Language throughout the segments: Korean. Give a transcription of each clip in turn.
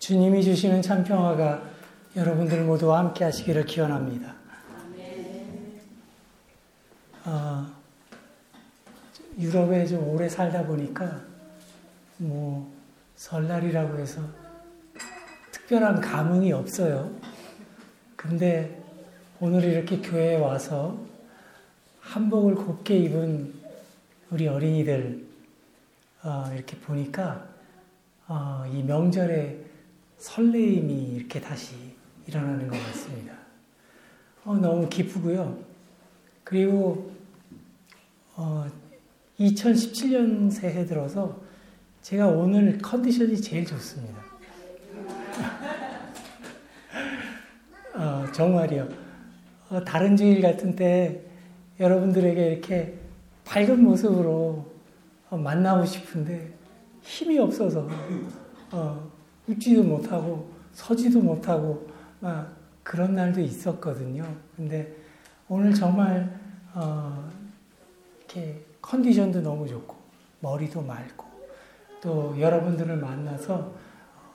주님이 주시는 참 평화가 여러분들 모두와 함께 하시기를 기원합니다. 어, 유럽에 좀 오래 살다 보니까 뭐 설날이라고 해서 특별한 감흥이 없어요. 근데 오늘 이렇게 교회에 와서 한복을 곱게 입은 우리 어린이들 어, 이렇게 보니까 어, 이 명절에 설레임이 이렇게 다시 일어나는 것 같습니다. 어, 너무 기쁘고요. 그리고 어, 2017년 새해 들어서 제가 오늘 컨디션이 제일 좋습니다. 어, 정말이요. 어, 다른 주일 같은 때 여러분들에게 이렇게 밝은 모습으로 어, 만나고 싶은데 힘이 없어서 어, 웃지도 못하고 서지도 못하고 막 그런 날도 있었거든요. 근데 오늘 정말 어, 이렇게 컨디션도 너무 좋고 머리도 맑고 또 여러분들을 만나서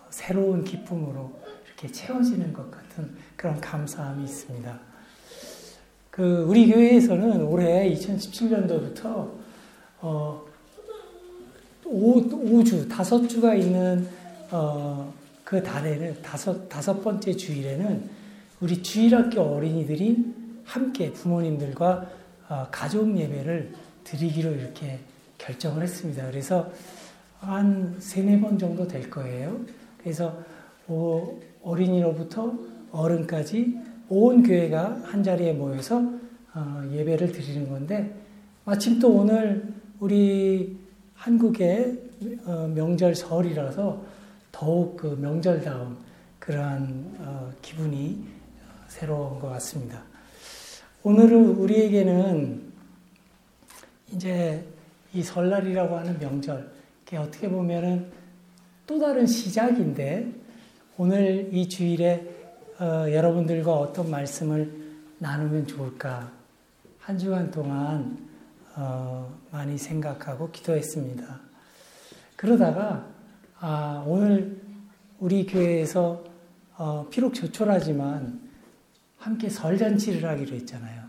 새로운 기쁨으로 이렇게 채워지는 것 같은 그런 감사함이 있습니다. 그 우리 교회에서는 올해 2017년도부터 어 5, 5주, 다섯 주가 있는 어, 그 달에는 다섯, 다섯 번째 주일에는 우리 주일학교 어린이들이 함께 부모님들과 어, 가족 예배를 드리기로 이렇게 결정을 했습니다. 그래서 한 세네 번 정도 될 거예요. 그래서 어, 어린이로부터 어른까지 온 교회가 한 자리에 모여서 어, 예배를 드리는 건데 마침 또 오늘 우리 한국의 어, 명절 설이라서 더욱 그 명절다운 그러한 어, 기분이 새로운 것 같습니다. 오늘은 우리에게는 이제 이 설날이라고 하는 명절, 어떻게 보면은 또 다른 시작인데 오늘 이 주일에 어, 여러분들과 어떤 말씀을 나누면 좋을까 한 주간 동안 어, 많이 생각하고 기도했습니다. 그러다가 아, 오늘 우리 교회에서 어, 비록 조촐하지만 함께 설잔치를 하기로 했잖아요.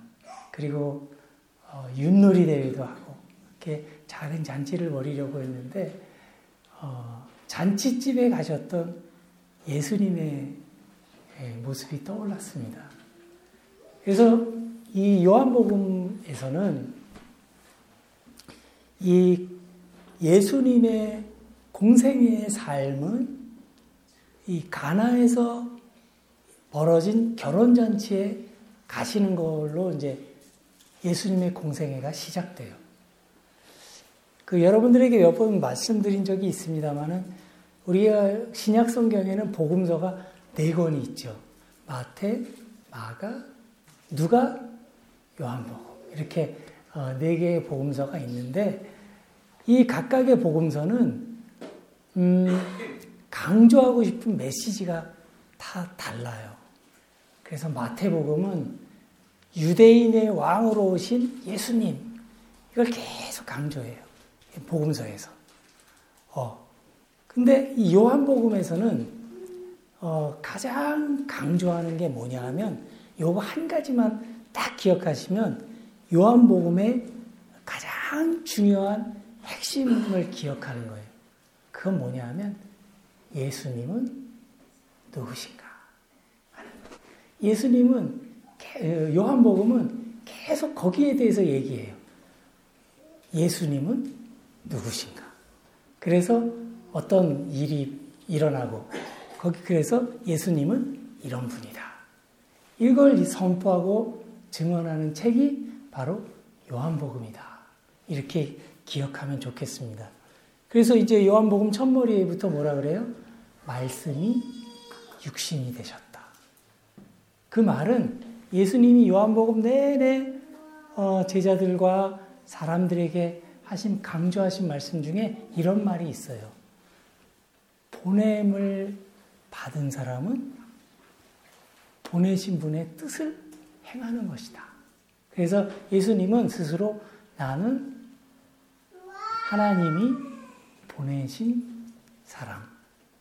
그리고 어, 윷놀이 대회도 하고 이렇게 작은 잔치를 벌이려고 했는데 어, 잔치집에 가셨던 예수님의 예, 모습이 떠올랐습니다. 그래서 이 요한복음에서는 이 예수님의 공생의 삶은 이 가나에서 벌어진 결혼잔치에 가시는 걸로 이제 예수님의 공생애가 시작돼요. 그 여러분들에게 몇 번 말씀드린 적이 있습니다만은 우리가 신약 성경에는 복음서가 네 권이 있죠. 마태, 마가, 누가, 요한복음 이렇게 어, 네 개의 복음서가 있는데 이 각각의 복음서는 음, 강조하고 싶은 메시지가 다 달라요. 그래서 마태복음은 유대인의 왕으로 오신 예수님 이걸 계속 강조해요. 복음서에서. 어. 근데 이 요한복음에서는 어, 가장 강조하는 게 뭐냐 하면 요거 한 가지만 딱 기억하시면 요한복음의 가장 중요한 핵심을 기억하는 거예요. 그건 뭐냐 하면 예수님은 누구신가? 예수님은 요한복음은 계속 거기에 대해서 얘기해요. 예수님은 누구신가? 그래서 어떤 일이 일어나고 거기 그래서 예수님은 이런 분이다. 이걸 선포하고 증언하는 책이 바로 요한복음이다. 이렇게 기억하면 좋겠습니다. 그래서 이제 요한복음 첫머리부터 뭐라 그래요? 말씀이 육신이 되셨다. 그 말은 예수님이 요한복음 내내 어, 제자들과 사람들에게 하신 강조하신 말씀 중에 이런 말이 있어요. 보냄을 받은 사람은 보내신 분의 뜻을 행하는 것이다. 그래서 예수님은 스스로 나는 하나님이 보내신 사람,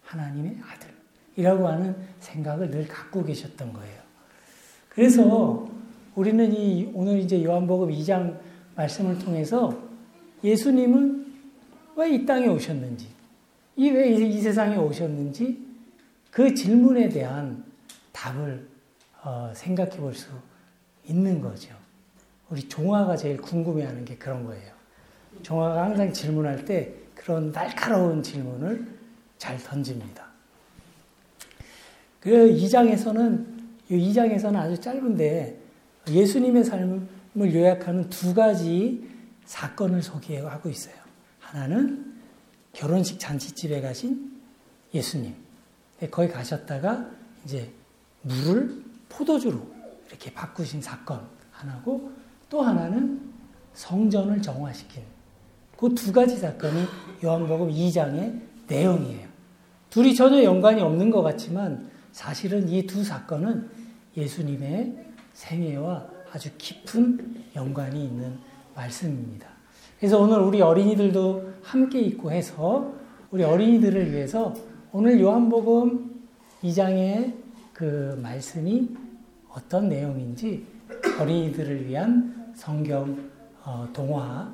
하나님의 아들. 이라고 하는 생각을 늘 갖고 계셨던 거예요. 그래서 우리는 이 오늘 이제 요한복음 2장 말씀을 통해서 예수님은 왜 이 땅에 오셨는지, 이 왜 이 세상에 오셨는지 그 질문에 대한 답을 어, 생각해 볼 수 있는 거죠. 우리 종아가 제일 궁금해하는 게 그런 거예요. 종아가 항상 질문할 때 그런 날카로운 질문을 잘 던집니다. 그 2장에서는 이 2장에서는 아주 짧은데 예수님의 삶을 요약하는 두 가지 사건을 소개하고 있어요. 하나는 결혼식 잔치집에 가신 예수님. 네, 거기 가셨다가 이제 물을 포도주로 이렇게 바꾸신 사건 하나고 또 하나는 성전을 정화시킨 그 두 가지 사건이 요한복음 2장의 내용이에요. 둘이 전혀 연관이 없는 것 같지만 사실은 이 두 사건은 예수님의 생애와 아주 깊은 연관이 있는 말씀입니다. 그래서 오늘 우리 어린이들도 함께 있고 해서 우리 어린이들을 위해서 오늘 요한복음 2장의 그 말씀이 어떤 내용인지 어린이들을 위한 성경 어, 동화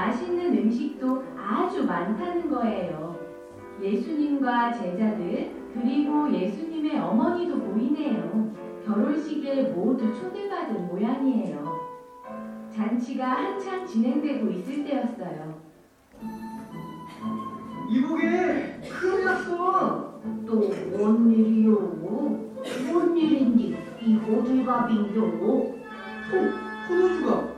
맛있는 음식도 아주 많다는 거예요. 예수님과 제자들 그리고 예수님의 어머니도 보이네요. 결혼식에 모두 초대받은 모양이에요. 잔치가 한창 진행되고 있을 때였어요. 이보게 큰일 났어. 또 뭔 일이요? 뭔 일인지 이 호들갑인요? 어, 포도주가.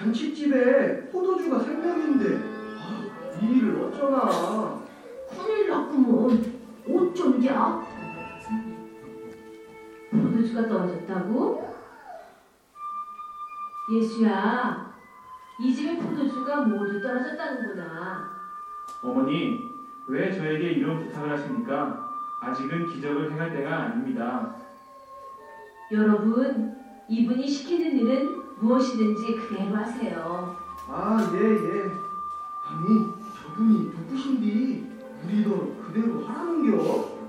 잔치집에 포도주가 생명인데 아, 이 일을 어쩌나. 큰일 났구먼. 어쩐자? 포도주가 떨어졌다고? 예수야, 이 집의 포도주가 모두 떨어졌다는구나. 어머니, 왜 저에게 이런 부탁을 하십니까? 아직은 기적을 행할 때가 아닙니다. 여러분, 이분이 시키는 일은 무엇이든지 그대로 하세요. 아, 예, 예. 아니, 저분이 누구신디? 우리도 그대로 하라는겨?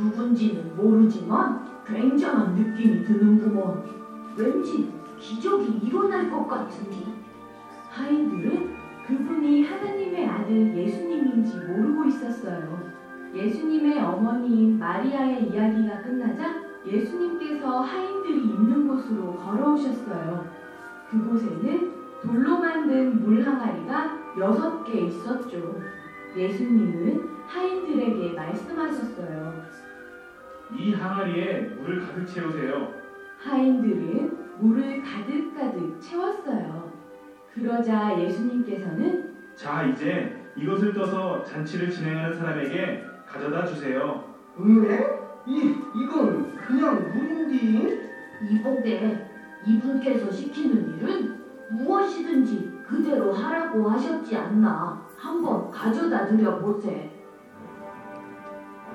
누군지는 모르지만 굉장한 느낌이 드는구먼. 왠지 기적이 일어날 것 같은데. 하인들은 그분이 하나님의 아들 예수님인지 모르고 있었어요. 예수님의 어머니인 마리아의 이야기가 끝나자 예수님께서 하인들이 있는 곳으로 걸어오셨어요. 그곳에는 돌로 만든 물 항아리가 여섯 개 있었죠. 예수님은 하인들에게 말씀하셨어요. 이 항아리에 물을 가득 채우세요. 하인들은 물을 가득가득 채웠어요. 그러자 예수님께서는 자, 이제 이것을 떠서 잔치를 진행하는 사람에게 가져다 주세요. 왜? 이, 이건 그냥 물인디? 이복에 이분께서 시키는 일은 무엇이든지 그대로 하라고 하셨지 않나 한번 가져다 드려 보세.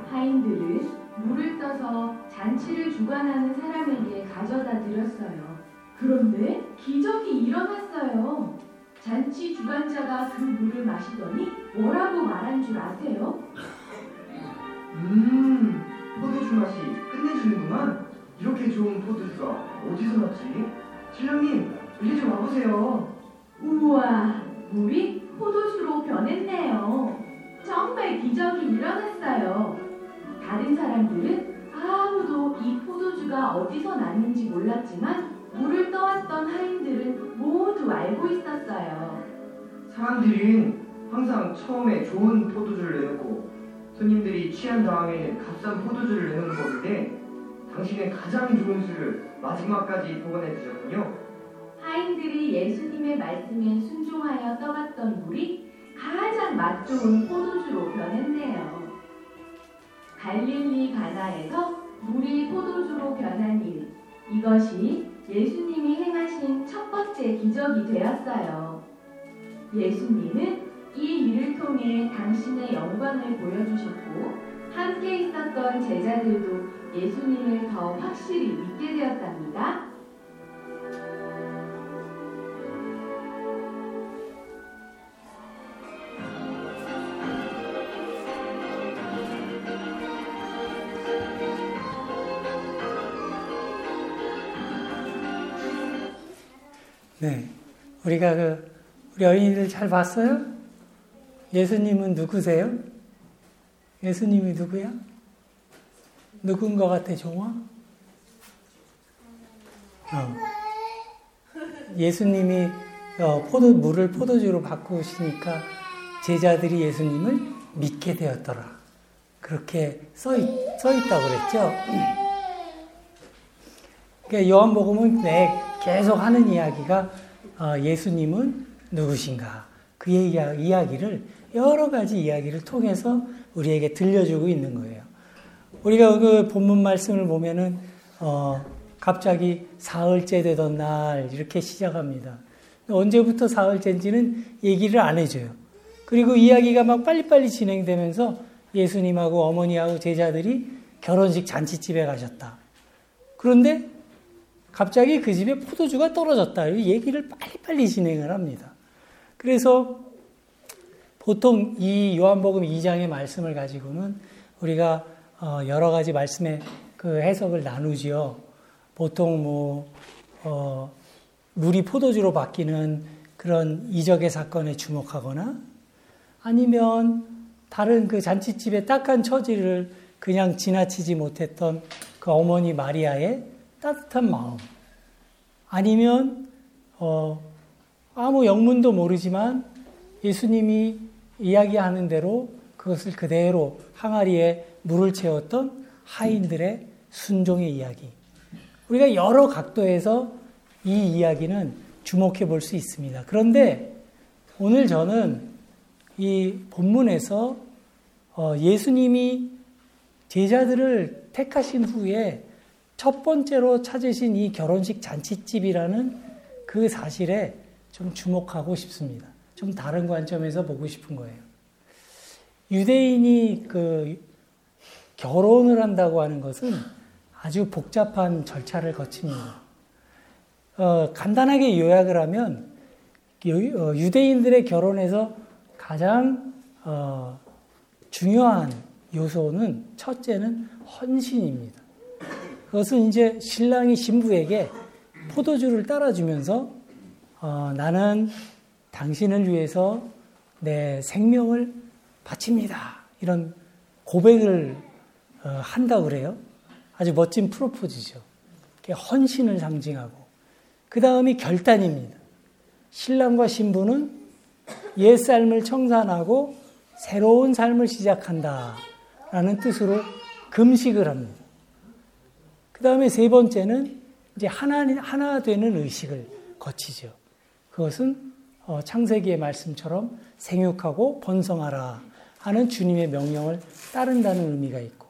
하인들은 물을 떠서 잔치를 주관하는 사람에게 가져다 드렸어요. 그런데 기적이 일어났어요. 잔치 주관자가 그 물을 마시더니 뭐라고 말한 줄 아세요? 음, 포도주 맛이 끝내주는구만. 이렇게 좋은 포도주가 어디서 났지? 신랑님, 이리 좀 와보세요. 우와, 물이 포도주로 변했네요. 정말 기적이 일어났어요. 다른 사람들은 아무도 이 포도주가 어디서 났는지 몰랐지만 물을 떠왔던 하인들은 모두 알고 있었어요. 사람들은 항상 처음에 좋은 포도주를 내놓고 손님들이 취한 다음에는 값싼 포도주를 내놓는 법인데 당신은 가장 좋은 술을 마지막까지 보관해 주셨군요. 하인들이 예수님의 말씀에 순종하여 떠갔던 물이 가장 맛 좋은 포도주로 변했네요. 갈릴리 가나에서 물이 포도주로 변한 일. 이것이 예수님이 행하신 첫 번째 기적이 되었어요. 예수님은 이 일을 통해 당신의 영광을 보여주셨고, 함께 있었던 제자들도 예수님을 더 확실히 믿게 되었답니다. 네. 우리가 그, 우리 어린이들 잘 봤어요? 예수님은 누구세요? 예수님이 누구야? 누군 것 같아, 종아? 어. 예수님이 어, 포도, 물을 포도주로 바꾸시니까 제자들이 예수님을 믿게 되었더라. 그렇게 써, 있, 써 있다고 그랬죠? 그러니까 요한복음은 네, 계속 하는 이야기가 어, 예수님은 누구신가 그의 이야기를 여러 가지 이야기를 통해서 우리에게 들려주고 있는 거예요. 우리가 그 본문 말씀을 보면은 어, 갑자기 사흘째 되던 날 이렇게 시작합니다. 언제부터 사흘째인지는 얘기를 안 해줘요. 그리고 이야기가 막 빨리빨리 진행되면서 예수님하고 어머니하고 제자들이 결혼식 잔치집에 가셨다. 그런데 갑자기 그 집에 포도주가 떨어졌다. 이 얘기를 빨리빨리 진행을 합니다. 그래서 보통 이 요한복음 2장의 말씀을 가지고는 우리가 어, 여러 가지 말씀의 그 해석을 나누지요. 보통 뭐, 어, 물이 포도주로 바뀌는 그런 이적의 사건에 주목하거나 아니면 다른 그 잔치집의 딱한 처지를 그냥 지나치지 못했던 그 어머니 마리아의 따뜻한 마음. 아니면, 어, 아무 영문도 모르지만 예수님이 이야기하는 대로 그것을 그대로 항아리에 물을 채웠던 하인들의 순종의 이야기. 우리가 여러 각도에서 이 이야기는 주목해 볼 수 있습니다. 그런데 오늘 저는 이 본문에서 어, 예수님이 제자들을 택하신 후에 첫 번째로 찾으신 이 결혼식 잔치집이라는 그 사실에 좀 주목하고 싶습니다. 좀 다른 관점에서 보고 싶은 거예요. 유대인이 그 결혼을 한다고 하는 것은 아주 복잡한 절차를 거칩니다. 어, 간단하게 요약을 하면 어, 유대인들의 결혼에서 가장 어, 중요한 요소는 첫째는 헌신입니다. 그것은 이제 신랑이 신부에게 포도주를 따라주면서 어, 나는 당신을 위해서 내 생명을 바칩니다. 이런 고백을 어, 한다 그래요. 아주 멋진 프로포즈죠. 헌신을 상징하고 그 다음이 결단입니다. 신랑과 신부는 옛 삶을 청산하고 새로운 삶을 시작한다. 라는 뜻으로 금식을 합니다. 그 다음에 세 번째는 이제 하나, 하나 되는 의식을 거치죠. 그것은 어, 창세기의 말씀처럼 생육하고 번성하라 하는 주님의 명령을 따른다는 의미가 있고,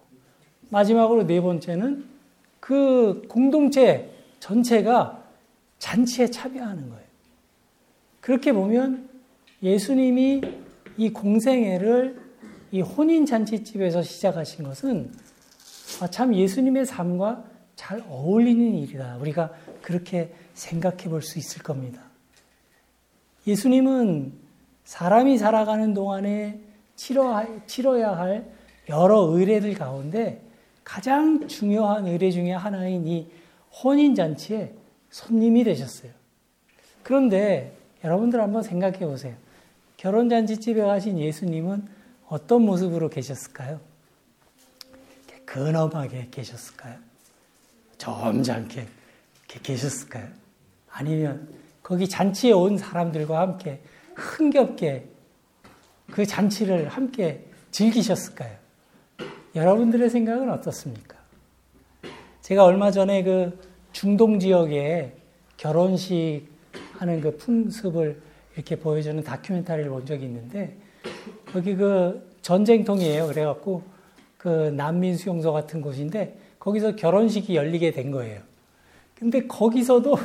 마지막으로 네 번째는 그 공동체 전체가 잔치에 참여하는 거예요. 그렇게 보면 예수님이 이 공생애를 이 혼인 잔치집에서 시작하신 것은 아, 참 예수님의 삶과 잘 어울리는 일이다. 우리가 그렇게 생각해 볼 수 있을 겁니다. 예수님은 사람이 살아가는 동안에 치러야 할 여러 의례들 가운데 가장 중요한 의례 중에 하나인 이 혼인잔치에 손님이 되셨어요. 그런데 여러분들 한번 생각해 보세요. 결혼잔치집에 가신 예수님은 어떤 모습으로 계셨을까요? 근엄하게 계셨을까요? 점잖게 계셨을까요? 아니면 거기 잔치에 온 사람들과 함께 흥겹게 그 잔치를 함께 즐기셨을까요? 여러분들의 생각은 어떻습니까? 제가 얼마 전에 그 중동 지역에 결혼식 하는 그 풍습을 이렇게 보여주는 다큐멘터리를 본 적이 있는데 거기 그 전쟁통이에요. 그래갖고 그 난민 수용소 같은 곳인데 거기서 결혼식이 열리게 된 거예요. 근데 거기서도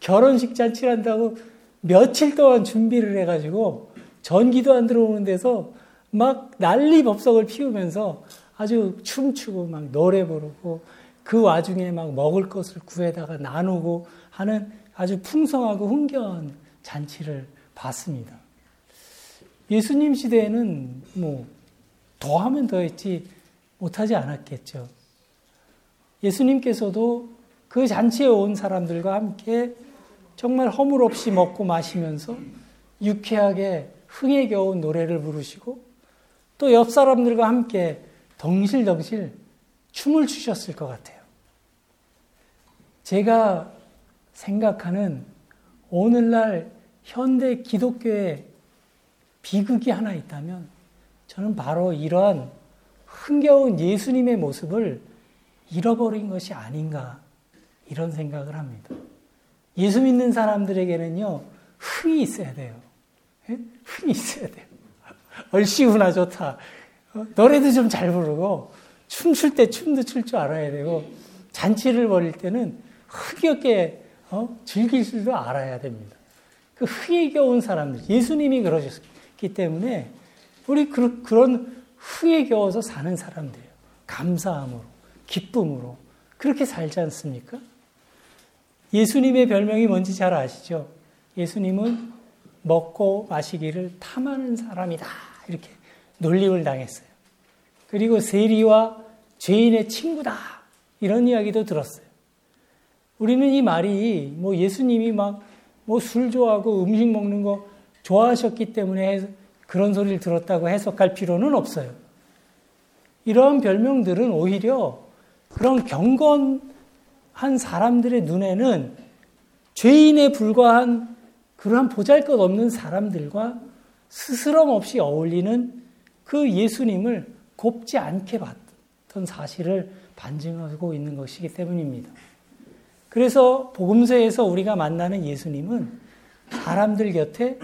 결혼식 잔치를 한다고 며칠 동안 준비를 해가지고 전기도 안 들어오는 데서 막 난리 법석을 피우면서 아주 춤추고 막 노래 부르고 그 와중에 막 먹을 것을 구해다가 나누고 하는 아주 풍성하고 흥겨운 잔치를 봤습니다. 예수님 시대에는 뭐 더하면 더했지 못하지 않았겠죠. 예수님께서도 그 잔치에 온 사람들과 함께 정말 허물 없이 먹고 마시면서 유쾌하게 흥에 겨운 노래를 부르시고 또 옆 사람들과 함께 덩실덩실 춤을 추셨을 것 같아요. 제가 생각하는 오늘날 현대 기독교의 비극이 하나 있다면 저는 바로 이러한 흥겨운 예수님의 모습을 잃어버린 것이 아닌가 이런 생각을 합니다. 예수 믿는 사람들에게는요, 흥이 있어야 돼요. 예? 흥이 있어야 돼요. 얼씨구나 좋다. 어, 노래도 좀 잘 부르고, 춤출 때 춤도 출 줄 알아야 되고, 잔치를 벌일 때는 흥겹게 어? 즐길 줄도 알아야 됩니다. 그 흥이 겨운 사람들, 예수님이 그러셨기 때문에, 우리 그, 그런 흥에 겨워서 사는 사람들이에요. 감사함으로, 기쁨으로. 그렇게 살지 않습니까? 예수님의 별명이 뭔지 잘 아시죠? 예수님은 먹고 마시기를 탐하는 사람이다. 이렇게 놀림을 당했어요. 그리고 세리와 죄인의 친구다. 이런 이야기도 들었어요. 우리는 이 말이 뭐 예수님이 막 뭐 술 좋아하고 음식 먹는 거 좋아하셨기 때문에 그런 소리를 들었다고 해석할 필요는 없어요. 이러한 별명들은 오히려 그런 경건 한 사람들의 눈에는 죄인에 불과한 그러한 보잘 것 없는 사람들과 스스럼 없이 어울리는 그 예수님을 곱지 않게 봤던 사실을 반증하고 있는 것이기 때문입니다. 그래서 복음서에서 우리가 만나는 예수님은 사람들 곁에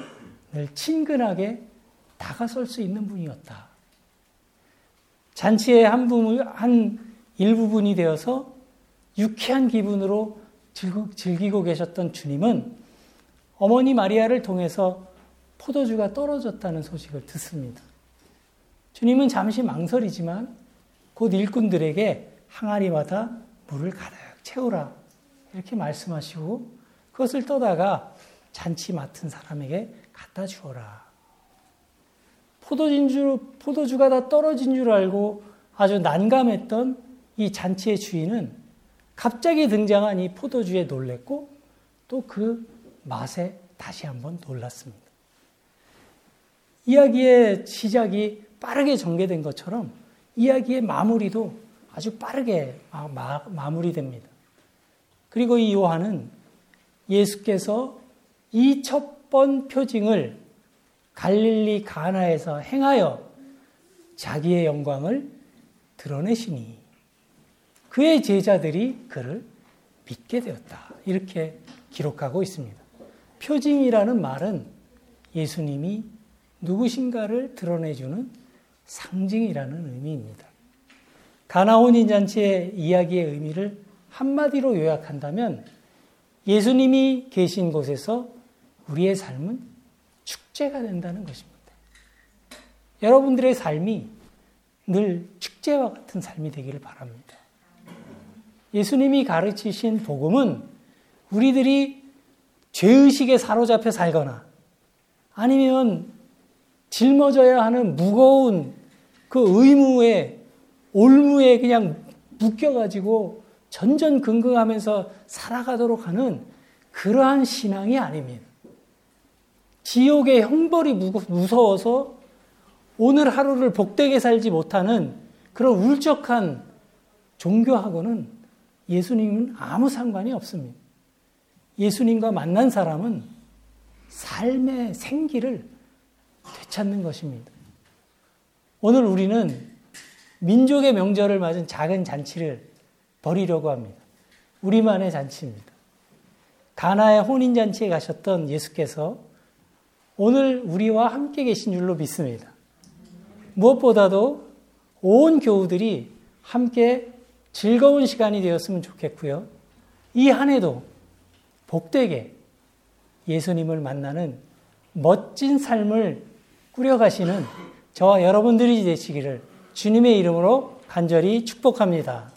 늘 친근하게 다가설 수 있는 분이었다. 잔치의 한 부분, 한 일부분이 되어서 유쾌한 기분으로 즐기고 계셨던 주님은 어머니 마리아를 통해서 포도주가 떨어졌다는 소식을 듣습니다. 주님은 잠시 망설이지만 곧 일꾼들에게 항아리마다 물을 가득 채우라 이렇게 말씀하시고 그것을 떠다가 잔치 맡은 사람에게 갖다 주어라. 포도진주, 포도주가 다 떨어진 줄 알고 아주 난감했던 이 잔치의 주인은 갑자기 등장한 이 포도주에 놀랬고 또 그 맛에 다시 한번 놀랐습니다. 이야기의 시작이 빠르게 전개된 것처럼 이야기의 마무리도 아주 빠르게 마, 마 무리됩니다 그리고 이 요한은 예수께서 이 첫 번 표징을 갈릴리 가나에서 행하여 자기의 영광을 드러내시니 그의 제자들이 그를 믿게 되었다. 이렇게 기록하고 있습니다. 표징이라는 말은 예수님이 누구신가를 드러내주는 상징이라는 의미입니다. 가나 혼인잔치의 이야기의 의미를 한마디로 요약한다면 예수님이 계신 곳에서 우리의 삶은 축제가 된다는 것입니다. 여러분들의 삶이 늘 축제와 같은 삶이 되기를 바랍니다. 예수님이 가르치신 복음은 우리들이 죄의식에 사로잡혀 살거나 아니면 짊어져야 하는 무거운 그 의무에 올무에 그냥 묶여가지고 전전긍긍하면서 살아가도록 하는 그러한 신앙이 아닙니다. 지옥의 형벌이 무서워서 오늘 하루를 복되게 살지 못하는 그런 울적한 종교하고는 예수님은 아무 상관이 없습니다. 예수님과 만난 사람은 삶의 생기를 되찾는 것입니다. 오늘 우리는 민족의 명절을 맞은 작은 잔치를 벌이려고 합니다. 우리만의 잔치입니다. 가나의 혼인잔치에 가셨던 예수께서 오늘 우리와 함께 계신 줄로 믿습니다. 무엇보다도 온 교우들이 함께 즐거운 시간이 되었으면 좋겠고요. 이 한 해도 복되게 예수님을 만나는 멋진 삶을 꾸려가시는 저와 여러분들이 되시기를 주님의 이름으로 간절히 축복합니다.